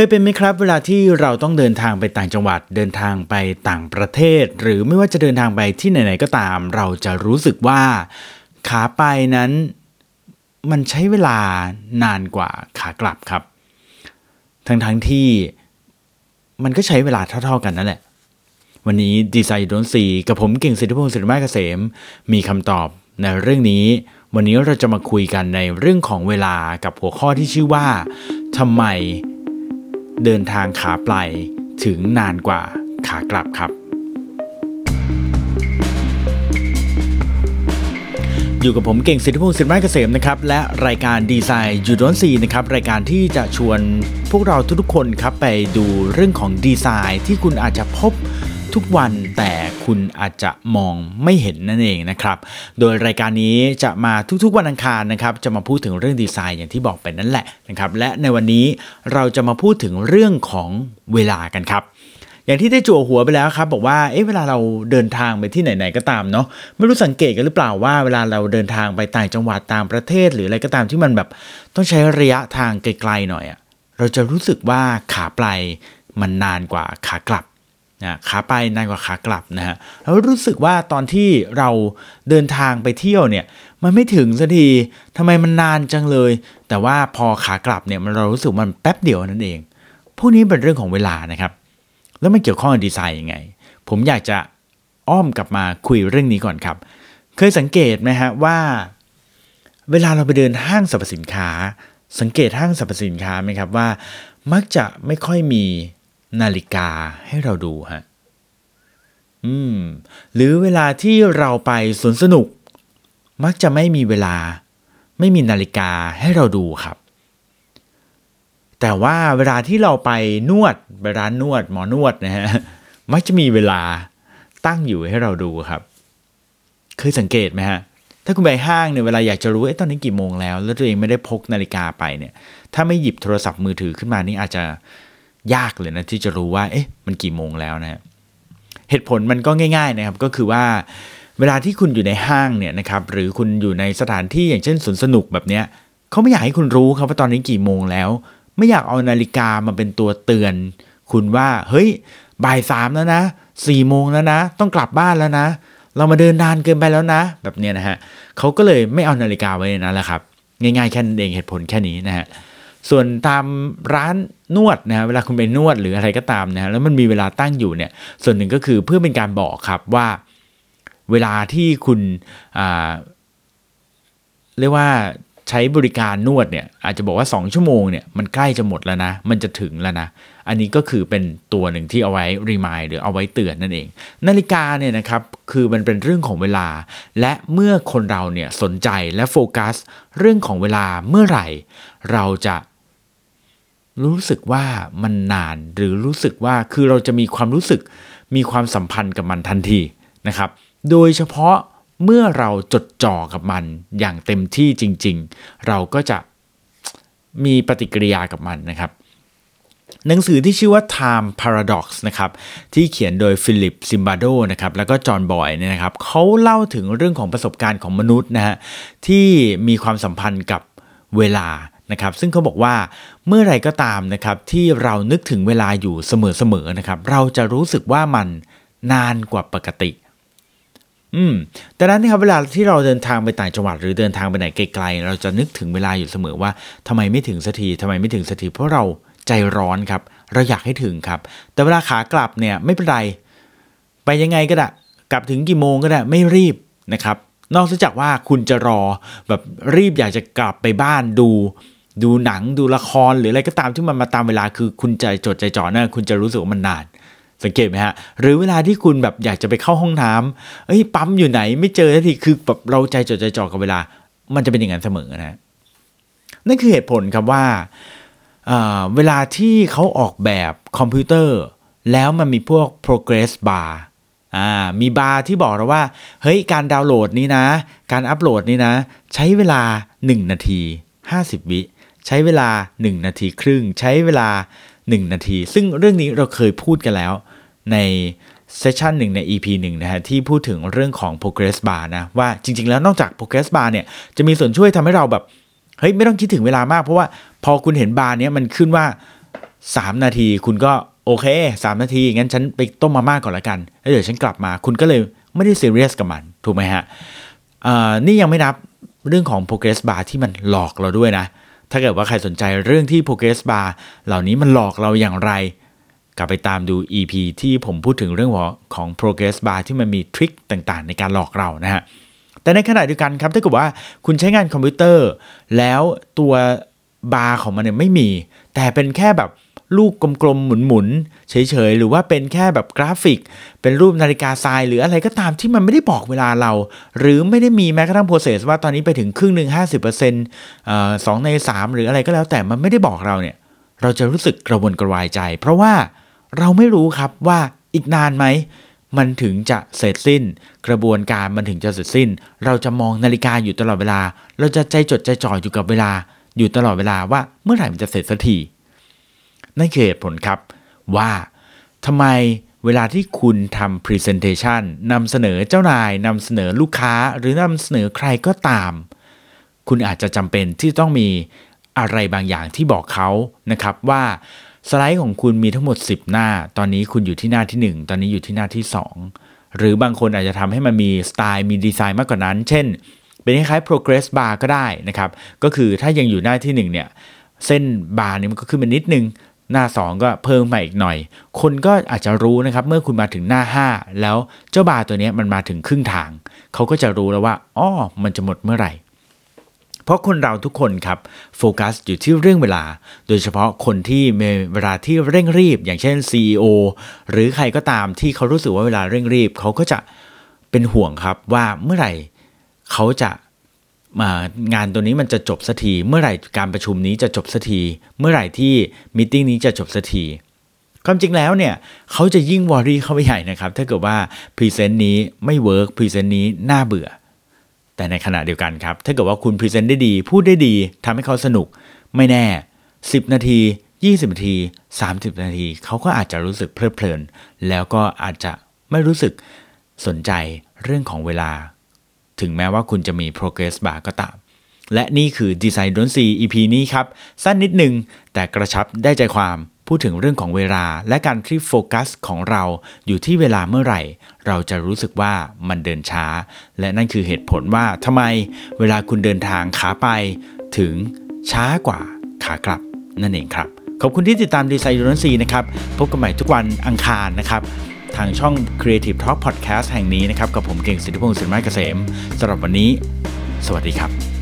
เคยเป็นไหมครับ เวลาที่เราต้องเดินทางไปต่างจังหวัด เดินทางไปต่างประเทศ หรือไม่ว่าจะเดินทางไปที่ไหนๆก็ตาม เราจะรู้สึกว่าขาไปนั้น มันใช้เวลานานกว่าขากลับครับ ทั้งๆทที่มันก็ใช้เวลาเท่า ๆกันนั่นแหละ วันนี้ดีไซน์โดนสีกับผมเก่งสิทธิพงศ์สิริมาเกษม มีคำตอบในเรื่องนี้ วันนี้เราจะมาคุยกันในเรื่องของเวลากับหัวข้อที่ชื่อว่าทำไม เดินทางขาไปถึงนานกว่าขากลับครับ อยู่กับผมเก่งสิทธิพงศ์สิทธิมาเกษมนะครับ และรายการดีไซน์ยูดอนซีนะครับ รายการที่จะชวนพวกเราทุกๆคนครับไปดูเรื่องของดีไซน์ที่คุณอาจจะพบ ทุกวัน แต่คุณอาจจะมองไม่เห็นนั่นเองนะครับ โดยรายการนี้จะมาทุกๆวันอังคารนะครับ จะมาพูดถึงเรื่องดีไซน์อย่างที่บอกไปนั่นแหละนะครับ และในวันนี้เราจะมาพูดถึงเรื่องของเวลากันครับอย่างที่ได้จั่วหัวไปแล้วครับบอกว่าเอ๊ะเวลาเราเดินทางไปที่ไหนๆก็ตามเนาะไม่รู้สังเกตกันหรือเปล่าว่าเวลาเราเดินทางไปต่างจังหวัดต่างประเทศ หรืออะไรก็ตามที่มันแบบต้องใช้ระยะทางไกลๆหน่อยอะเราจะรู้สึกว่าขาไปมันนานกว่าขากลับ นะขาไปนานกว่าขากลับนะฮะแล้วรู้สึกว่าตอนที่เราเดินทางไปเที่ยวเนี่ยมันไม่ถึงสักทีทำไมมันนานจังเลย แต่ว่าพอขากลับเนี่ยมันเรารู้สึกมันแป๊บเดียวนั่นเอง พวกนี้เป็นเรื่องของเวลานะครับ แล้วมันเกี่ยวข้องกับดีไซน์ยังไง ผมอยากจะอ้อมกลับมาคุยเรื่องนี้ก่อนครับ เคยสังเกตไหมฮะว่า เวลาเราไปเดินห้างสรรพสินค้า สังเกตห้างสรรพสินค้าไหมครับว่า มักจะไม่ค่อยมี นาฬิกาให้เราดูฮะอืม หรือเวลาที่เราไปสวนสนุก มักจะไม่มีเวลา ไม่มีนาฬิกาให้เราดูครับ แต่ว่าเวลาที่เราไปนวดไปร้านนวด หมอนวดนะฮะมักจะมีเวลาตั้งอยู่ให้เราดูครับ เคยสังเกตไหมฮะ ถ้าคุณไปห้างเนี่ยเวลาอยากจะรู้ไอ้ตอนนี้กี่โมงแล้ว แล้วตัวเองไม่ได้พกนาฬิกาไปเนี่ย ถ้าไม่หยิบโทรศัพท์มือถือขึ้นมานี่อาจจะ ยากเลยนะที่จะรู้ว่าเอ๊ะมันกี่โมงแล้วนะเหตุผลมันก็ง่ายๆนะครับก็คือว่าเวลาที่คุณอยู่ในห้างเนี่ยนะครับหรือคุณอยู่ในสถานที่อย่างเช่นสวนสนุกแบบเนี้ยเขาไม่อยากให้คุณรู้ครับว่าตอนนี้กี่โมงแล้ว ไม่อยากเอานาฬิกามาเป็นตัวเตือน คุณว่าเฮ้ยบ่ายสามแล้วนะสี่โมงแล้วนะ ต้องกลับบ้านแล้วนะ เรามาเดินนานเกินไปแล้วนะ แบบเนี้ยนะฮะเขาก็เลยไม่เอานาฬิกาไว้ในนั้นแหละครับ ง่ายๆแค่นั้นเองเหตุผลแค่นี้นะฮะ ส่วนตามร้านนวดนะเวลาคุณไปนวดหรืออะไรก็ตามนะแล้วมันมีเวลาตั้งอยู่เนี่ยส่วนหนึ่งก็คือเพื่อเป็นการบอกครับว่าเวลาที่คุณเรียกว่า ใช้บริการนวดเนี่ยอาจจะบอกว่า 2 ชั่วโมงเนี่ยมันใกล้จะหมดแล้วนะ มันจะถึงแล้วนะ อันนี้ก็คือเป็นตัวหนึ่งที่เอาไว้รีมายหรือเอาไว้เตือนนั่นเอง นาฬิกาเนี่ยนะครับคือมันเป็นเรื่องของเวลา และเมื่อคนเราเนี่ยสนใจและโฟกัส เรื่องของเวลาเมื่อไหร่ เราจะรู้สึกว่ามันนานหรือรู้สึกว่าคือเราจะมีความรู้สึกมีความสัมพันธ์กับมันทันทีนะครับ โดยเฉพาะ เมื่อเราจดจ่อกับมันอย่างเต็มที่จริง ๆ เราก็จะมีปฏิกิริยากับมันนะครับ หนังสือที่ชื่อว่า Time Paradox นะครับที่เขียนโดยฟิลิปซิมบาโดนะครับแล้วก็จอห์นบอยเนี่ยนะครับเขาเล่าถึงเรื่องของประสบการณ์ของมนุษย์นะฮะที่มีความสัมพันธ์กับเวลานะครับซึ่งเขาบอกว่าเมื่อไรก็ตามนะครับที่เรานึกถึงเวลาอยู่เสมอๆนะครับเราจะรู้สึกว่ามันนานกว่าปกติ อืมแต่นั้นนะครับเวลาที่เราเดินทางไปต่างจังหวัดหรือเดินทางไปไหนไกลๆ เราจะนึกถึงเวลาอยู่เสมอว่าทำไมไม่ถึงสักทีทำไมไม่ถึงสักทีเพราะเราใจร้อนครับ เราอยากให้ถึงครับ แต่เวลาขากลับเนี่ยไม่เป็นไร ไปยังไงก็ได้กลับถึงกี่โมงก็ได้ไม่รีบนะครับ นอกจากว่าคุณจะรอแบบรีบอยากจะกลับไปบ้านดู ดูหนังดูละครหรืออะไรก็ตามที่มันมาตามเวลาคือคุณใจจดใจจ่อนะคุณจะรู้สึกว่ามันนาน สังเกตไหมฮะ หรือเวลาที่คุณแบบอยากจะไปเข้าห้องน้ำเอ้ยปั๊มอยู่ไหนไม่เจอทีคือแบบเราใจจดใจจ่อกับเวลา มันจะเป็นอย่างนั้นเสมอนะนั่นคือเหตุผลครับว่าเวลาที่เขาออกแบบคอมพิวเตอร์ แล้วมันมีพวก progress bar อ่ามีบาร์ที่บอกเราว่า เฮ้ย การดาวน์โหลดนี้นะ การอัปโหลดนี้นะ ใช้เวลา 1 นาที 50 วิ ใช้เวลา 1 นาทีครึ่ง ใช้เวลา 1 นาที ซึ่งเรื่องนี้เราเคยพูดกันแล้ว ใน session หนึ่งใน EP หนึ่งนะฮะที่พูดถึงเรื่องของ progress bar นะว่าจริง ๆ แล้วนอกจาก progress bar เนี่ยจะมีส่วนช่วยทำให้เราแบบเฮ้ยไม่ต้องคิดถึงเวลามาก เพราะว่าพอคุณเห็นบาร์เนี้ยมันขึ้นว่า 3 นาที คุณก็โอเค 3 นาทีงั้นฉันไปต้มมาม่าก่อนละกันแล้วเดี๋ยวฉันกลับมา คุณก็เลยไม่ได้ซีเรียสกับมันถูกไหมฮะนี่ยังไม่นับเรื่องของ progress bar ที่มันหลอกเราด้วยนะ ถ้าเกิดว่าใครสนใจเรื่องที่ progress bar เหล่านี้มันหลอกเราอย่างไร กลับไปตามดู EP ที่ผมพูดถึงเรื่องของ progress bar ที่มันมีทริคต่างๆ ในการหลอกเรานะฮะแต่ในขณะเดียวกันครับถ้าเกิดว่าคุณใช้งานคอมพิวเตอร์ แล้วตัวบาร์ของมันเนี่ยไม่มี แต่เป็นแค่แบบลูกกลมๆหมุนๆเฉยๆ หรือว่าเป็นแค่แบบกราฟิก เป็นรูปนาฬิกาทรายหรืออะไรก็ตามที่มันไม่ได้บอกเวลาเรา หรือไม่ได้มีแม้กระทั่ง process ว่าตอนนี้ไปถึงครึ่งหนึ่งห้าสิบเปอร์เซ็นต์สองในสามหรืออะไรก็แล้วแต่มันไม่ได้บอกเราเนี่ย เราจะรู้สึกกระวนกระวายใจ เพราะว่า เราไม่รู้ครับว่าอีกนานไหม มันถึงจะเสร็จสิ้น กระบวนการมันถึงจะเสร็จสิ้น เราจะมองนาฬิกาอยู่ตลอดเวลา เราจะใจจดใจจ่ออยู่กับเวลา อยู่ตลอดเวลาว่าเมื่อไหร่มันจะเสร็จสักทีนั่นคือเหตุผลครับว่าทำไมเวลาที่คุณทำ Presentation นำเสนอเจ้านายนำเสนอลูกค้าหรือนำเสนอใครก็ตาม คุณอาจจะจำเป็นที่ต้องมีอะไรบางอย่างที่บอกเขานะครับว่า สไลด์ของคุณมีทั้งหมด 10 หน้า ตอนนี้คุณอยู่ที่หน้าที่ 1 ตอนนี้อยู่ที่หน้าที่ 2 หรือบางคนอาจจะทำให้มันมีสไตล์มีดีไซน์มากกว่านั้น เช่น เป็นคล้ายๆ progress bar ก็ได้นะครับ ก็คือถ้ายังอยู่หน้าที่ 1 เนี่ย เส้นบาร์นี้มันก็ขึ้นมานิดนึง หน้า 2 ก็เพิ่มมาอีกหน่อย คนก็อาจจะรู้นะครับ เมื่อคุณมาถึงหน้า 5 แล้วเจ้าบาร์ตัวนี้มันมาถึงครึ่งทาง เขาก็จะรู้แล้วว่าอ๋อมันจะหมดเมื่อไหร่ เพราะคนเราทุกคนครับโฟกัสอยู่ที่เรื่องเวลา โดยเฉพาะคนที่มีเวลาที่เร่งรีบ อย่างเช่น CEO หรือใครก็ตามที่เขารู้สึกว่าเวลาเร่งรีบ เขาก็จะเป็นห่วงครับว่าเมื่อไหร่เขาจะางานตัวนี้มันจะจบสักที เมื่อไหร่การประชุมนี้จะจบสักที เมื่อไหร่ที่มิ팅นี้จะจบสักทีความจริงแล้วเนี่ยเขาจะยิ่งวอรี่เข้าไปใหญ่นะครับถ้าเกิดว่าพรีเซนต์นี้ไม่ work present นี้น่าเบื่อ แต่ในขณะเดียวกันครับ ถ้าเกิดว่าคุณ present ได้ดี พูดได้ดีทำให้เขาสนุก ไม่แน่ 10 นาที 20 นาที 30 นาที เขาก็อาจจะรู้สึกเพลิดเพลิน แล้วก็อาจจะไม่รู้สึกสนใจเรื่องของเวลา ถึงแม้ว่าคุณจะมี progress bar ก็ตาม และนี่คือ Design You Don't See EP นี้ครับ สั้นนิดนึงแต่กระชับได้ใจความ พูดถึงเรื่องของเวลาและการที่โฟกัสของเราอยู่ที่เวลาเมื่อไหร่ เราจะรู้สึกว่ามันเดินช้า และนั่นคือเหตุผลว่าทำไมเวลาคุณเดินทางขาไป ถึงช้ากว่าขากลับนั่นเองครับ ขอบคุณที่ติดตามดีไซน์ยูนซีนะครับ พบกันใหม่ทุกวันอังคารนะครับ ทางช่อง Creative Talk Podcast แห่งนี้นะครับ กับผมเก่งสิทธิพงศ์สินไม้เกษมสำหรับวันนี้ สวัสดีครับ